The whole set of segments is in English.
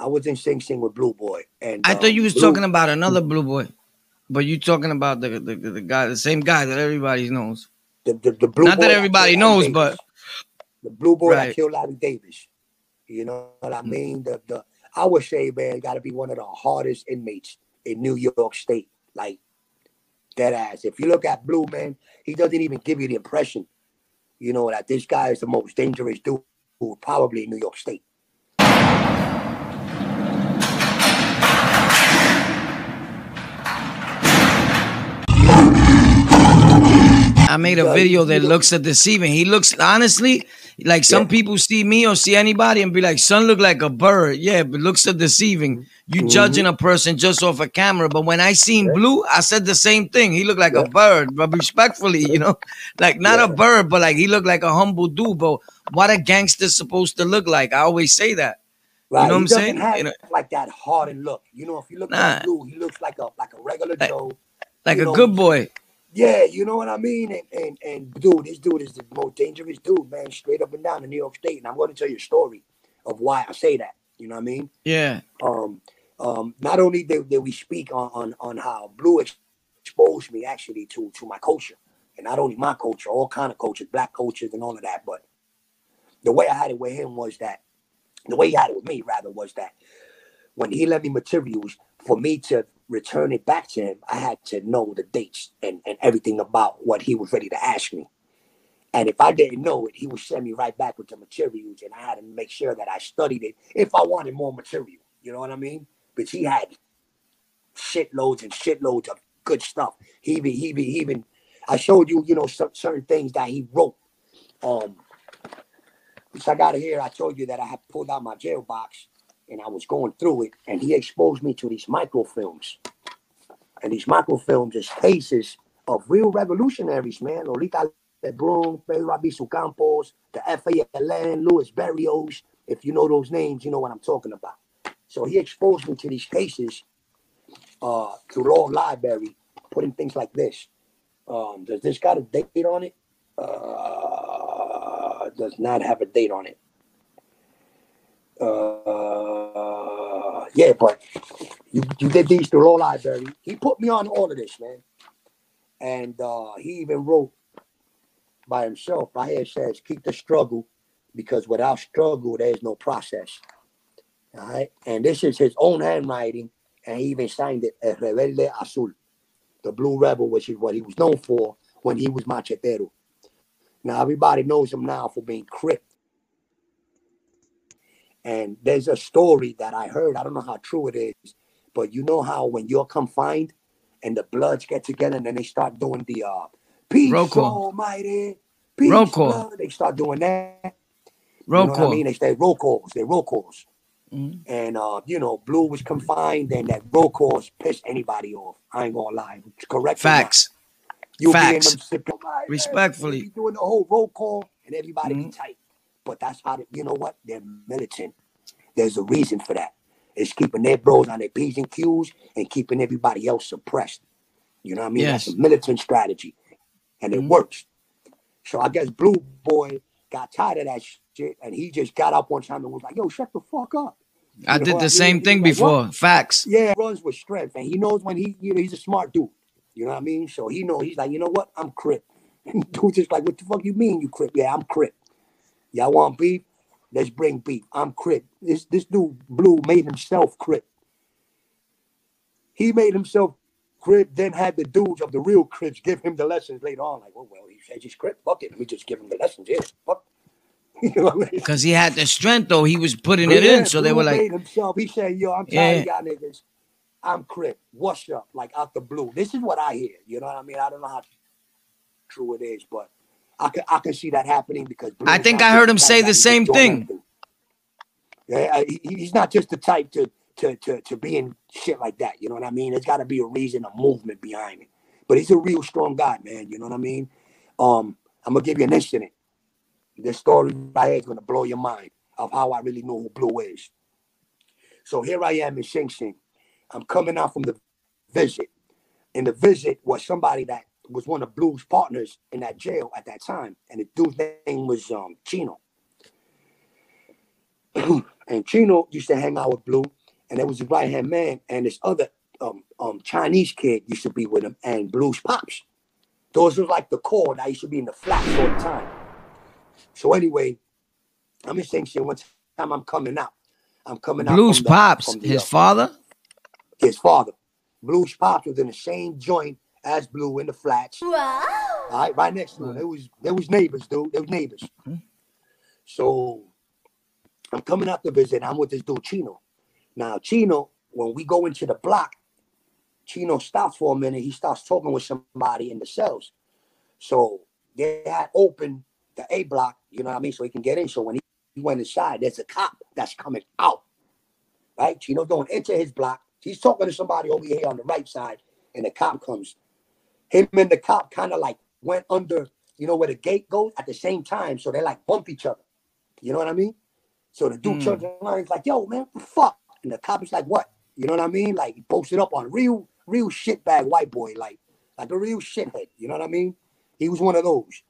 I was in Sing Sing with Blue Boy, and I um, thought you was Blue- talking about another blue boy, but you talking about the the, the guy, the same guy that everybody knows. the, the, the Blue Not Boy that everybody knows, Davis. but the Blue Boy Right. that killed Larry Davis. You know what I mean? The the I would say, man, got to be one of the hardest inmates in New York State. Like dead ass. If you look at Blue, man, he doesn't even give you the impression, you know, that this guy is the most dangerous dude probably in New York State. I made a video that look- looks deceiving. He looks honestly like some Yeah. people see me or see anybody and be like, "Son look like a bird." Yeah, but looks are deceiving. You Mm-hmm. judging a person just off a camera, but when I seen Blue, I said the same thing. He looked like Yeah. a bird, but respectfully, you know, like not a bird, but like he looked like a humble dude. But what a gangster supposed to look like? I always say that. Right? You know what I'm saying? Have You know- like that hardened look. You know, if you look Nah. at Blue, he looks like a like a regular Like- Joe. Like a know, good boy. Yeah, you know what I mean? And, and and dude, this dude is the most dangerous dude, man, straight up and down in New York State. And I'm going to tell you a story of why I say that. You know what I mean? Yeah. Um, um, not only did, did we speak on, on on how Blue exposed me actually to to my culture, and not only my culture, all kind of cultures, black cultures, and all of that, but the way I had it with him was that the way he had it with me rather was that when he lent me materials for me to return it back to him, I had to know the dates and, and everything about what he was ready to ask me. And if I didn't know it, he would send me right back with the materials, and I had to make sure that I studied it if I wanted more material. You know what I mean? But he had shitloads and shitloads of good stuff. He even, he even, he even I showed you, you know, some, certain things that he wrote. Um, which I got here. I told you that I had pulled out my jail box and I was going through it, and he exposed me to these microfilms. And these microfilms is cases of real revolutionaries, man. Lolita Lebrón, Pedro Albizu Campos, the FALN, Louis Berrios. If you know those names, you know what I'm talking about. So he exposed me to these cases uh, through Law Library, putting things like this. Um, does this got a date on it? Uh, does not have a date on it. Uh, yeah, but you, you did these through Law Library. He put me on all of this, man. And uh, he even wrote by himself, right here says, keep the struggle because without struggle, there's no process. All right. And this is his own handwriting. And he even signed it as Rebelde Azul, the Blue Rebel, which is what he was known for when he was machetero. Now, everybody knows him now for being Crip. And there's a story that I heard. I don't know how true it is, but you know how when you're confined and the Bloods get together and then they start doing the uh, peace Roll call. almighty, peace Roll call. blood. They start doing that. Roll you know call. I mean? They say roll calls. They roll calls. Mhm. And uh, you know, Blue was confined, and that roll calls pissed anybody off. I ain't gonna lie. It's Correct. Facts. You Facts. Be in them Respectfully. be doing the whole roll call, and everybody be Mhm. tight. But that's how they, you know what? They're militant. There's a reason for that. It's keeping their bros on their p's and q's and keeping everybody else suppressed. You know what I mean? That's Yes. a militant strategy, and it Mhm. works. So I guess Blue Boy got tired of that shit, and he just got up one time and was like, "Yo, shut the fuck up." I You know did the I same thing He's like, "What?" before. Facts. Yeah, runs with strength, and he knows when he, you know, he's a smart dude. You know what I mean? So he know he's like, you know what? I'm Crip. Dude's just like, what the fuck you mean you Crip? Yeah, I'm Crip. Y'all want beef? Let's bring beef. I'm Crip. This this dude Blue made himself Crip. He made himself Crip, then had the dudes of the real Crips give him the lessons later on. Like, well, well, he said he's Crip. Fuck it. Let me just give him the lessons here. Fuck. you know I mean? Because he had the strength though. He was putting it Yeah, in. So they were like, himself. He said, "Yo, I'm tired of y'all niggas. I'm Crip. What's up? Like out the blue. This is what I hear. You know what I mean? I don't know how true it is, but I can I can see that happening because Blue I think I heard him say the same thing. Yeah, he, he's not just the type to to to to be in shit like that. You know what I mean? There's got to be a reason, a movement behind it. But he's a real strong guy, man. You know what I mean? Um, I'm gonna give you an incident. This story right here is gonna blow your mind of how I really know who Blue is. So here I am in Sing Sing. I'm coming out from the visit. And the visit was somebody that was one of Blue's partners in that jail at that time. And the dude's name was um, Chino. And Chino used to hang out with Blue, and there was a right hand man, and this other um, um, Chinese kid used to be with him, and Blue's pops. Those were like the core that used to be in the flats all the time. So anyway, I'm just saying shit. One time I'm coming out. I'm coming out. Blue's pops, the, his uh, father. his father. Blue's pops was in the same joint as Blue in the flats. Wow. All right, right next to him. It was there was neighbors, dude. There was neighbors. Mhm. So I'm coming out to visit. I'm with this dude Chino. Now Chino, when we go into the block, Chino stops for a minute. He starts talking with somebody in the cells. So they had opened the A block, you know what I mean, so he can get in. So when he, he went inside, there's a cop that's coming out. Right? Chino don't enter his block. He's talking to somebody over here on the right side, and the cop comes. Him and the cop kind of like went under, you know, where the gate goes at the same time. So they like bump each other. You know what I mean? So the dude Mm. turns around, he's like, yo, man, what the fuck? And the cop is like, what? You know what I mean? Like he posted up on real, real shitbag white boy, like like a real shithead. You know what I mean? He was one of those.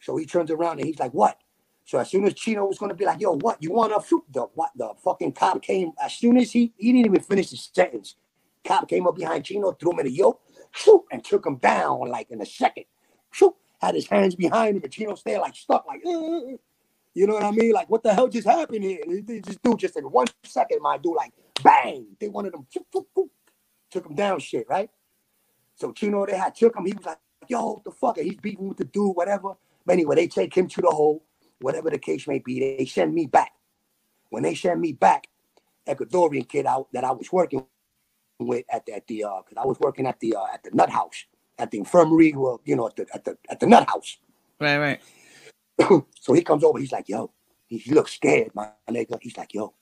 So he turns around and he's like, what? So as soon as Chino was gonna be like, yo, what? You wanna shoot the what the fucking cop came as soon as he he didn't even finish his sentence. Cop came up behind Chino, threw him in the yoke, shoot, and took him down like in a second. Shoot, had his hands behind him, and Chino stayed like stuck, like, you know what I mean? Like, what the hell just happened here? They just do just in one second, my dude, like, bang, they of them shoop, shoop, shoop, took him down, shit, right? So Chino, they had took him. He was like, yo, the fuck? He's beating with the dude, whatever. But anyway, they take him to the hole, whatever the case may be. They send me back. When they send me back, Ecuadorian kid out that I was working with at the, at the uh, cause I was working at the uh, at the nut house, at the infirmary, well, you know, at the at the at the nut house. Right, right. so he comes over, he's like, yo, he, he looks scared, my nigga. He's like, yo,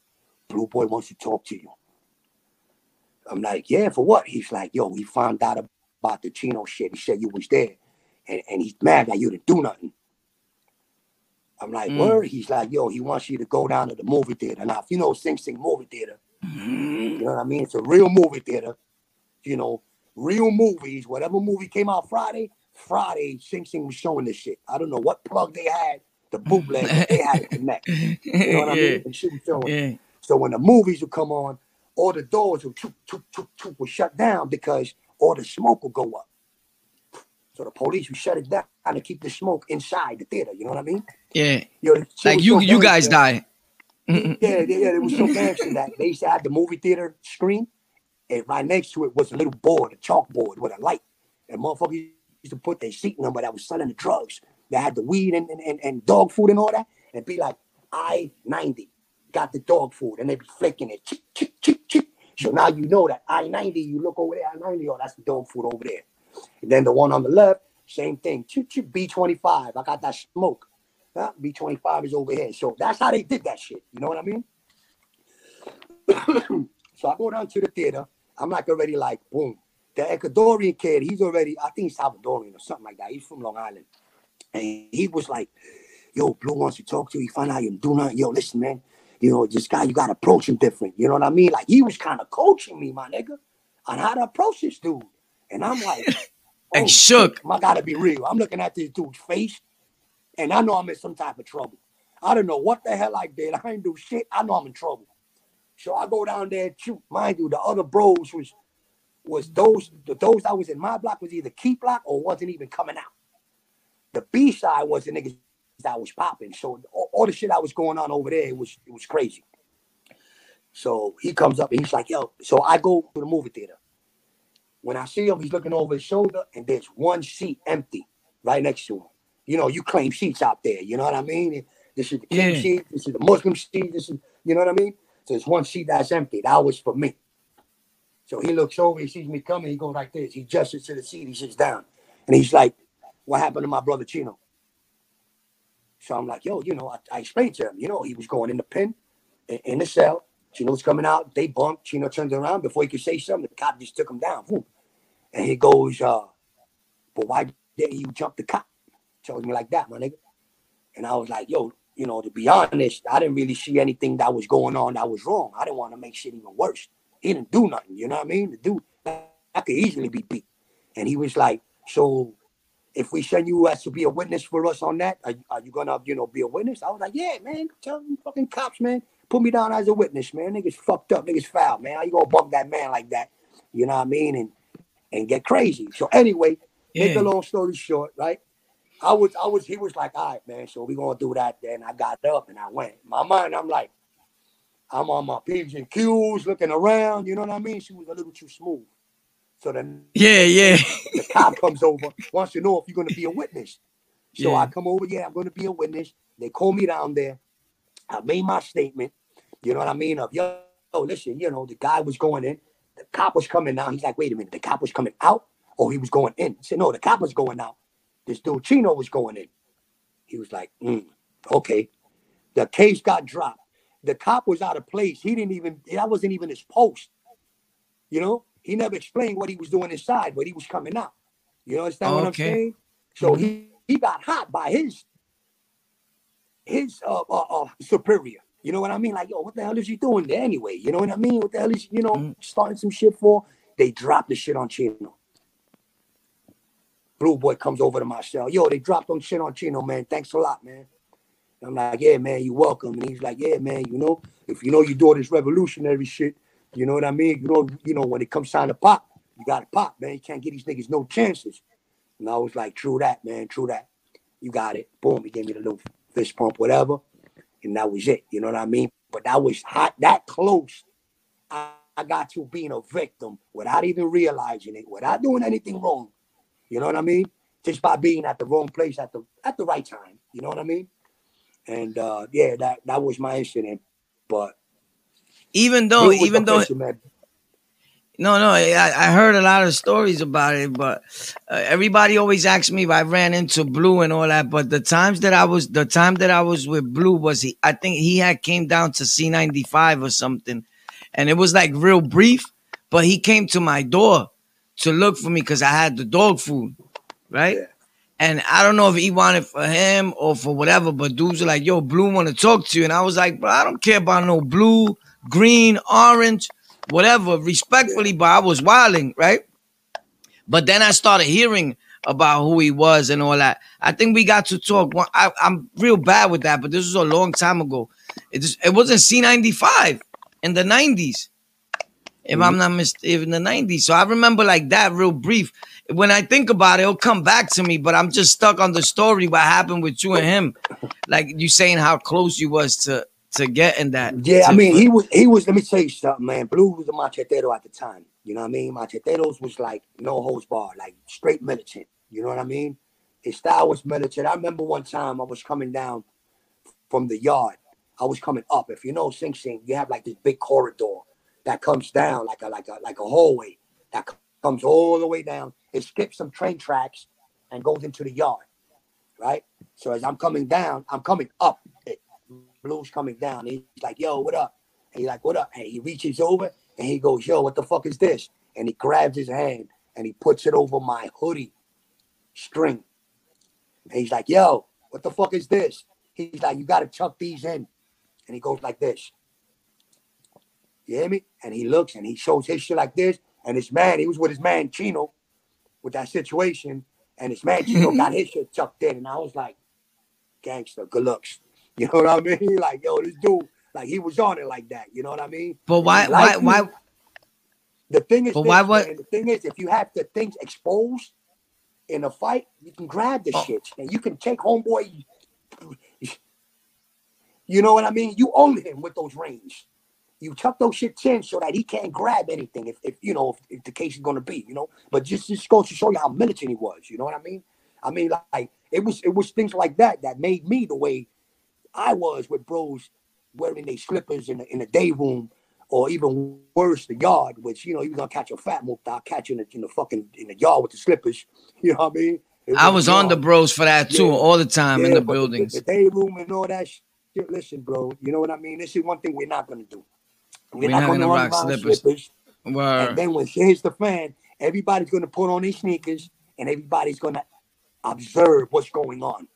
Blue Boy wants to talk to you. I'm like, yeah, for what? He's like, yo, he found out about the Chino shit. He said you was there. And, and he's mad that you didn't do nothing. I'm like, Mm. word? He's like, yo, he wants you to go down to the movie theater. Now, if you know Sing Sing movie theater, you know what I mean? It's a real movie theater. You know, real movies. Whatever movie came out Friday, Friday, Sing Sing was showing this shit. I don't know what plug they had, the bootleg, they had it connect. You know what I mean? And shit was showing. yeah. So when the movies would come on, all the doors would, choop, choop, choop, choop, would shut down because all the smoke would go up. So the police would shut it down to keep the smoke inside the theater. You know what I mean? Yeah. Yo, Like you you guys gangster. die. Yeah, yeah, yeah. It was so gangster that they used to have the movie theater screen, and right next to it was a little board, a chalkboard with a light. And motherfuckers used to put their seat number that was selling the drugs. They had the weed and, and, and, and dog food and all that, and be like, I 90 got the dog food, and they be flicking it, chick, chick, chick, chick. So now you know that I 90, you look over there, I 90, oh, that's the dog food over there. And then the one on the left, same thing, chick, chick, B25, I got that smoke. Huh? B25 is over here. So that's how they did that shit. You know what I mean? so I go down to the theater. I'm like already like, boom. The Ecuadorian kid, he's already, I think he's Salvadorian or something like that. He's from Long Island. And he was like, yo, Blue wants to talk to you. He found out you do nothing. Yo, listen, man. You know, this guy, you got to approach him different. You know what I mean? Like, he was kind of coaching me, my nigga, on how to approach this dude. And I'm like, oh, shook. I gotta be real. I'm looking at this dude's face, and I know I'm in some type of trouble. I don't know what the hell I did. I ain't do shit. I know I'm in trouble. So I go down there, shoot. Mind you, the other bros was was those the those that was in my block was either key block or wasn't even coming out. The B side was the niggas that was popping. So all, all the shit that was going on over there, it was it was crazy. So he comes up and he's like, yo. So I go to the movie theater. When I see him, he's looking over his shoulder, and there's one seat empty right next to him. You know, you claim seats out there. You know what I mean? This is the king Yeah. seat. This is the Muslim seat. This is, you know what I mean? So there's one seat that's empty. That was for me. So he looks over, he sees me coming, he goes like this. He gestures to the seat, he sits down, and he's like, "What happened to my brother Chino?" So I'm like, "Yo, you know," I, I explained to him, you know, he was going in the pen, in, in the cell. Chino's coming out. They bumped. Chino turns around before he could say something. The cop just took him down. And he goes, uh, but why didn't you jump the cop? Tells me like that, my nigga. And I was like, yo, you know, to be honest, I didn't really see anything that was going on that was wrong. I didn't want to make shit even worse. He didn't do nothing, you know what I mean? The dude, I could easily be beat. And he was like, so if we send you as to be a witness for us on that, are, are you gonna, you know, be a witness? I was like, yeah, man, tell them fucking cops, man. put me down as a witness, man. Niggas fucked up, niggas foul, man. How you gonna bump that man like that? You know what I mean? And and get crazy. So anyway, yeah. make a long story short, right? I was, I was, he was like, all right, man. So we gonna do that. Then I got up and I went. In my mind, I'm like, I'm on my P's and Q's, looking around. You know what I mean? She was a little too smooth. So then, yeah, yeah. the cop comes over, wants to know if you're gonna be a witness. So yeah. I come over, yeah, I'm gonna be a witness. They call me down there. I made my statement. You know what I mean? Of yo, listen, you know, the guy was going in, the cop was coming out. He's like, wait a minute, the cop was coming out or he was going in? He said, no, the cop was going out. This dude Chino was going in. He was like, mm, okay. The case got dropped. The cop was out of place. He didn't even, that wasn't even his post. You know, he never explained what he was doing inside, but he was coming out. You understand okay. what I'm saying? So mm-hmm. he, he got hot by his his uh, uh, uh, superior. You know what I mean? Like, yo, what the hell is he doing there anyway? You know what I mean? What the hell is you know mm. starting some shit for? They dropped the shit on Chino. Blue boy comes over to my cell. Yo, they dropped on shit on Chino, man. Thanks a lot, man. And I'm like, yeah, man, you're welcome. And he's like, yeah, man, you know, if you know you're doing this revolutionary shit, you know what I mean? You know, you know, when it comes time to pop, you gotta pop, man. You can't give these niggas no chances. And I was like, true that, man, true that. You got it. Boom, he gave me the little fist pump, whatever. And that was it. You know what I mean? But that was hot, that close. I, I got to being a victim without even realizing it, without doing anything wrong. You know what I mean? Just by being at the wrong place at the at the right time. You know what I mean? And uh yeah, that that was my incident. But even though even though no, no, I, I heard a lot of stories about it, but uh, everybody always asks me if I ran into Blue and all that. But the times that I was, the time that I was with Blue was he, I think he had came down to C95 or something, and it was like real brief. But he came to my door to look for me because I had the dog food, right? Yeah. And I don't know if he wanted for him or for whatever, but dudes were like, yo, Blue want to talk to you. And I was like, bro, I don't care about no blue, green, orange, whatever, respectfully, but I was wilding, right? But then I started hearing about who he was and all that. I think we got to talk. I, am real bad with that, but this was a long time ago. It, just, it wasn't C95 in the 90s if mm-hmm. I'm not mistaken, in the 90s. So I remember like that real brief. When I think about it, it'll come back to me, but I'm just stuck on the story what happened with you and him. Like you saying how close you was to to getting that. Yeah, I mean, he was he was let me tell you something, man. Blue was a machetero at the time. You know what I mean? Macheteros was like no holds bar, like straight militant. You know what I mean? His style was militant. I remember one time I was coming down from the yard. I was coming up. If you know Sing Sing, you have like this big corridor that comes down like a like a like a hallway that comes all the way down. It skips some train tracks and goes into the yard, right? So as I'm coming down, I'm coming up. It, Blue's coming down. He's like, "Yo, what up?" And he's like, "What up?" And he reaches over and he goes, "Yo, what the fuck is this?" And he grabs his hand and he puts it over my hoodie string. And he's like, "Yo, what the fuck is this?" He's like, "You got to chuck these in." And he goes like this. You hear me? And he looks and he shows his shit like this. And his man, he was with his man Chino with that situation. And his man Chino got his shit tucked in. And I was like, gangster, good looks. You know what I mean? Like, yo, this dude, like he was on it like that. You know what I mean? But why why why the thing is, but this, why what? Man, the thing is, if you have the things exposed in a fight, you can grab the oh. shit and you can take homeboy. You know what I mean? You own him with those rings you tuck those shits in so that he can't grab anything if, if you know if, if the case is gonna be, you know. But just just goes to show you how militant he was, you know what I mean? I mean, like it was it was things like that that made me the way I was with bros wearing their slippers in the in the day room, or even worse, the yard, which you know you gonna catch a fat I'll catch you in the, in the fucking in the yard with the slippers. You know what I mean? I was on the bros for that too, yeah. all the time yeah, in the buildings. The, the, day room and all that shit. Listen, bro, you know what I mean? This is one thing we're not gonna do. We're, not, going to rock slippers. slippers. And then when shit hits the fan, everybody's going to put on their sneakers and everybody's going to observe what's going on.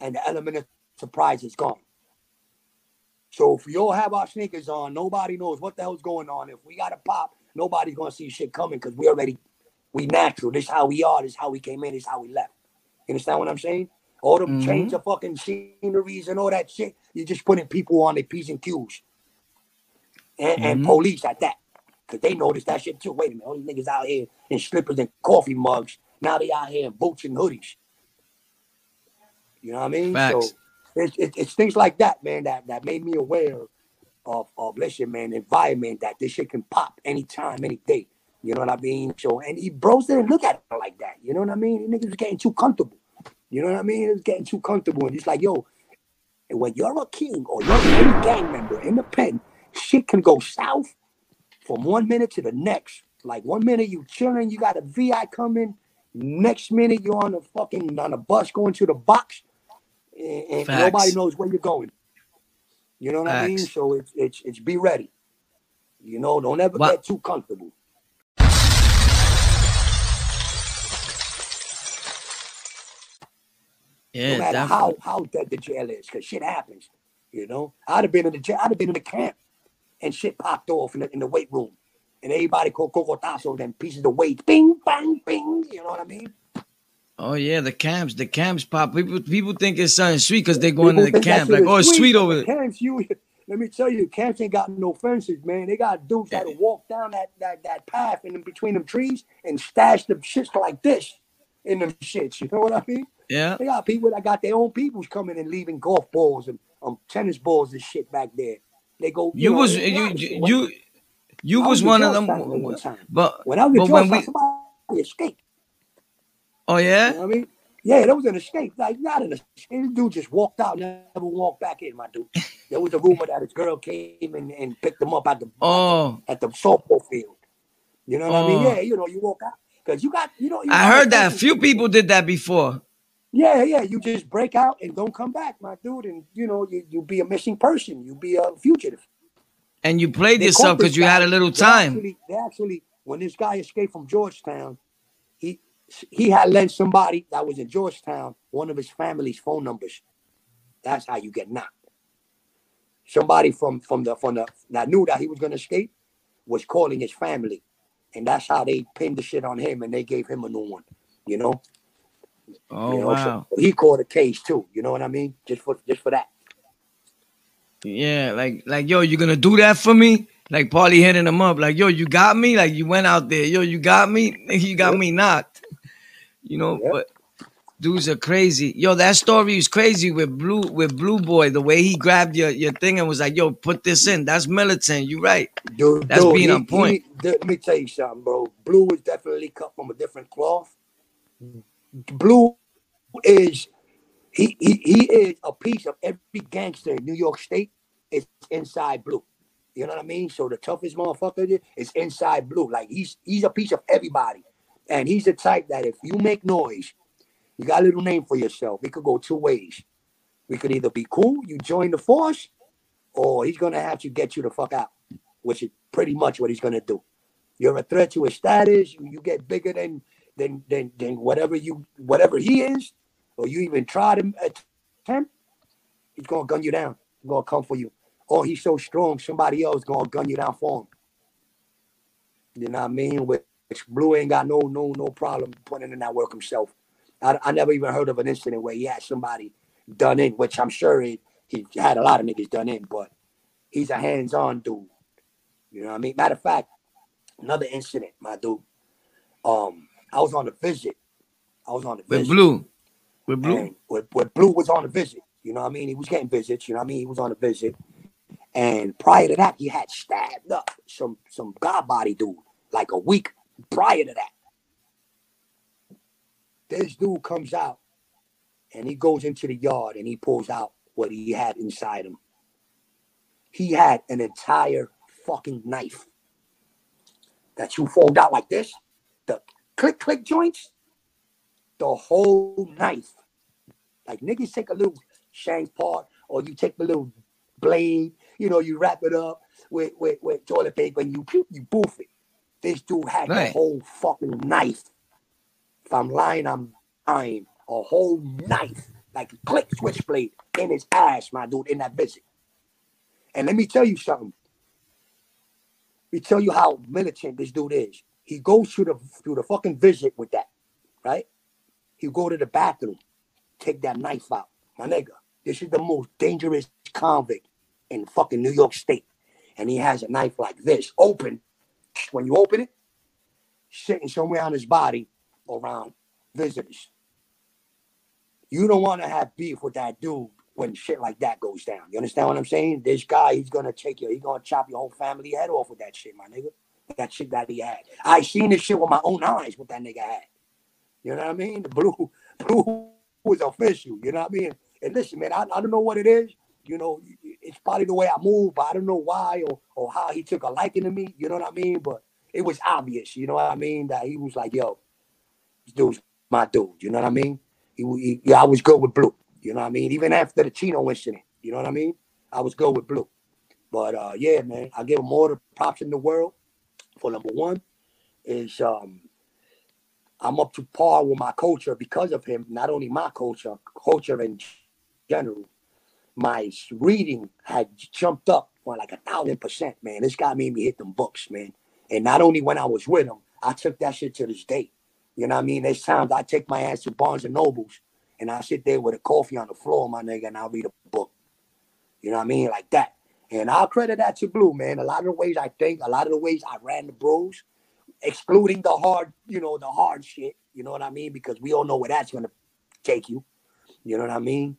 And the element of surprise is gone. So if we all have our sneakers on, nobody knows what the hell's going on. If we got a pop, nobody's going to see shit coming because we already, we natural. This is how we are. This is how we came in. This is how we left. You understand what I'm saying? All them mm-hmm. change of fucking sceneries and all that shit. You're just putting people on their P's and Q's. And, mm-hmm. and police at that. Because they noticed that shit too. Wait a minute, all these niggas out here in slippers and coffee mugs. Now they out here in boots and hoodies. You know what I mean? Facts. So it's, it's, it's things like that, man, that, that made me aware of, of listen, man, environment that this shit can pop anytime, any day. You know what I mean? So, and he bros didn't look at it like that. You know what I mean? The niggas was getting too comfortable. You know what I mean? It was getting too comfortable. And he's like, yo, when you're a king or you're any gang member in the pen, shit can go south from one minute to the next. Like one minute you chilling, you got a VI coming. Next minute you're on the fucking on a bus going to the box, and, nobody knows where you're going. You know what Facts. I mean? So it's it's it's be ready. You know, don't ever what? get too comfortable. Yeah, no matter definitely. how how dead the jail is, because shit happens. You know, I'd have been in the jail, I'd have been in the camp, and shit popped off in the, in the weight room, and everybody called cocotazo, then pieces of weight, bing, bang, bing. You know what I mean? Oh yeah, the camps, the camps pop. People people think it's something sweet because they go into the camp like, oh, it's sweet, sweet over there. Camps, you let me tell you, camps ain't got no fences, man. They got dudes that walk down that that that path in between them trees and stash them shits like this in them shits. You know what I mean? Yeah. They got people that got their own peoples coming and leaving golf balls and um tennis balls and shit back there. They go. You, you know, was you you you, you was, one of them. But when I was but when we somebody escaped. Oh yeah. You know I mean. Yeah, that was an escape. Like not an escape. dude just walked out, never walked back in, my dude. There was a rumor that his girl came and, and picked him up at the oh. at the softball field. You know what oh. I mean? Oh. Yeah, you know, you walk out because you got you know. You I heard that a few people did that before. Yeah, yeah. You just break out and don't come back, my dude. And you know, you you be a missing person. You be a fugitive. And you played they yourself because you guy. had a little time. They actually, they actually, when this guy escaped from Georgetown, he he had lent somebody that was in Georgetown one of his family's phone numbers. That's how you get knocked. Somebody from from the from the that knew that he was gonna escape was calling his family, and that's how they pinned the shit on him, and they gave him a new one. You know. Oh you know, wow! So he caught a case too. You know what I mean? Just for just for that. Yeah, like like yo, you gonna do that for me? Like Paulie hitting him up, like yo, you got me. Like you went out there, yo, you got me. You got yep. me knocked. You know, yep. but dudes are crazy. Yo, that story is crazy with Blue with Blue Boy. The way he grabbed your, your thing and was like, "Yo, put this in." That's militant. You right? Dude, that's dude, being he, on point. He, let me tell you something, bro. Blue is definitely cut from a different cloth. Blue is he, he he is a piece of every gangster in New York State. It's inside Blue. You know what I mean? So the toughest motherfucker is inside Blue. Like he's he's a piece of everybody, and he's the type that if you make noise, you got a little name for yourself. It could go two ways. We could either be cool, you join the force, or he's gonna have to get you the fuck out, which is pretty much what he's gonna do. You're a threat to his status. You, you get bigger than than than than whatever you whatever he is, or you even try to attempt, he's gonna gun you down. He's gonna come for you. Or he's so strong, somebody else gonna gun you down for him. You know what I mean? Which Blue ain't got no no no problem putting in that work himself. I, I never even heard of an incident where he had somebody done in, which I'm sure he, he had a lot of niggas done in, but he's a hands-on dude. You know what I mean? Matter of fact, another incident, my dude. Um, I was on a visit. I was on a visit. With Blue. With Blue. With, with Blue was on a visit. You know what I mean? He was getting visits. You know what I mean? He was on a visit. And prior to that, he had stabbed up some some god body dude like a week prior to that. This dude comes out and he goes into the yard and he pulls out what he had inside him. He had an entire fucking knife that you fold out like this click click joints, the whole knife. Like niggas take a little shank part, or you take the little blade, you know, you wrap it up with with, with toilet paper and you you boof it. This dude had right. a whole fucking knife. If I'm lying, I'm lying. A whole knife, like a click switchblade in his ass, my dude, in that visit. And let me tell you something. Let me tell you how militant this dude is. He goes through the through the fucking visit with that, right? He go to the bathroom, take that knife out. My nigga, this is the most dangerous convict in fucking New York State. And he has a knife like this, open. When you open it, sitting somewhere on his body around visitors. You don't want to have beef with that dude when shit like that goes down. You understand what I'm saying? This guy, he's gonna take you, he's gonna chop your whole family head off with that shit, my nigga. That shit that he had. I seen this shit with my own eyes, what that nigga had. You know what I mean? Blue, blue was official. You know what I mean? And listen, man, I, I don't know what it is. You know, it's probably the way I move, but I don't know why or, or how he took a liking to me. You know what I mean? But it was obvious, you know what I mean, that he was like, yo, this dude's my dude. You know what I mean? He, he, yeah, I was good with Blue. You know what I mean? Even after the Chino incident, you know what I mean? I was good with Blue. But uh, yeah, man, I give him all the props in the world. For number one, is um, I'm up to par with my culture because of him. Not only my culture, culture in general. My reading had jumped up for like a thousand percent, man. This guy made me hit them books, man. And not only when I was with him, I took that shit to this day. You know what I mean? There's times I take my ass to Barnes and Nobles and I sit there with a coffee on the floor, my nigga, and I'll read a book. You know what I mean? Like that. And I'll credit that to Blue, man. A lot of the ways I think, a lot of the ways I ran the bros, excluding the hard, you know, the hard shit. You know what I mean? Because we all know where that's gonna take you. You know what I mean?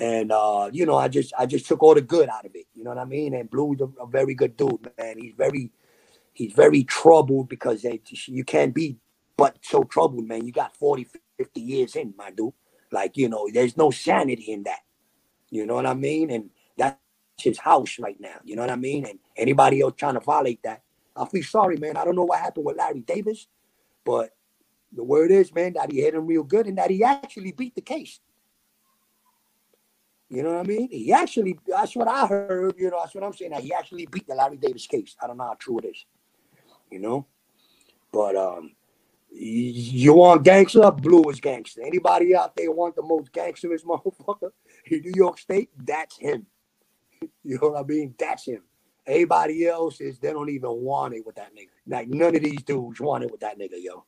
And uh, you know, I just I just took all the good out of it. You know what I mean? And Blue's a, a very good dude, man. He's very he's very troubled because they, you can't be but so troubled, man. You got 40, 50 years in, my dude. Like, you know, there's no sanity in that. You know what I mean? And that's his house right now. You know what I mean? And anybody else trying to violate that, I feel sorry, man. I don't know what happened with Larry Davis, but the word is, man, that he hit him real good and that he actually beat the case. You know what I mean? He actually, that's what I heard, you know, that's what I'm saying, that he actually beat the Larry Davis case. I don't know how true it is, you know? But um, you want gangster? Blue is gangster. Anybody out there want the most gangsterous motherfucker in New York State? That's him. You know what I mean? That's him. Everybody else is they don't even want it with that nigga. Like none of these dudes want it with that nigga, yo.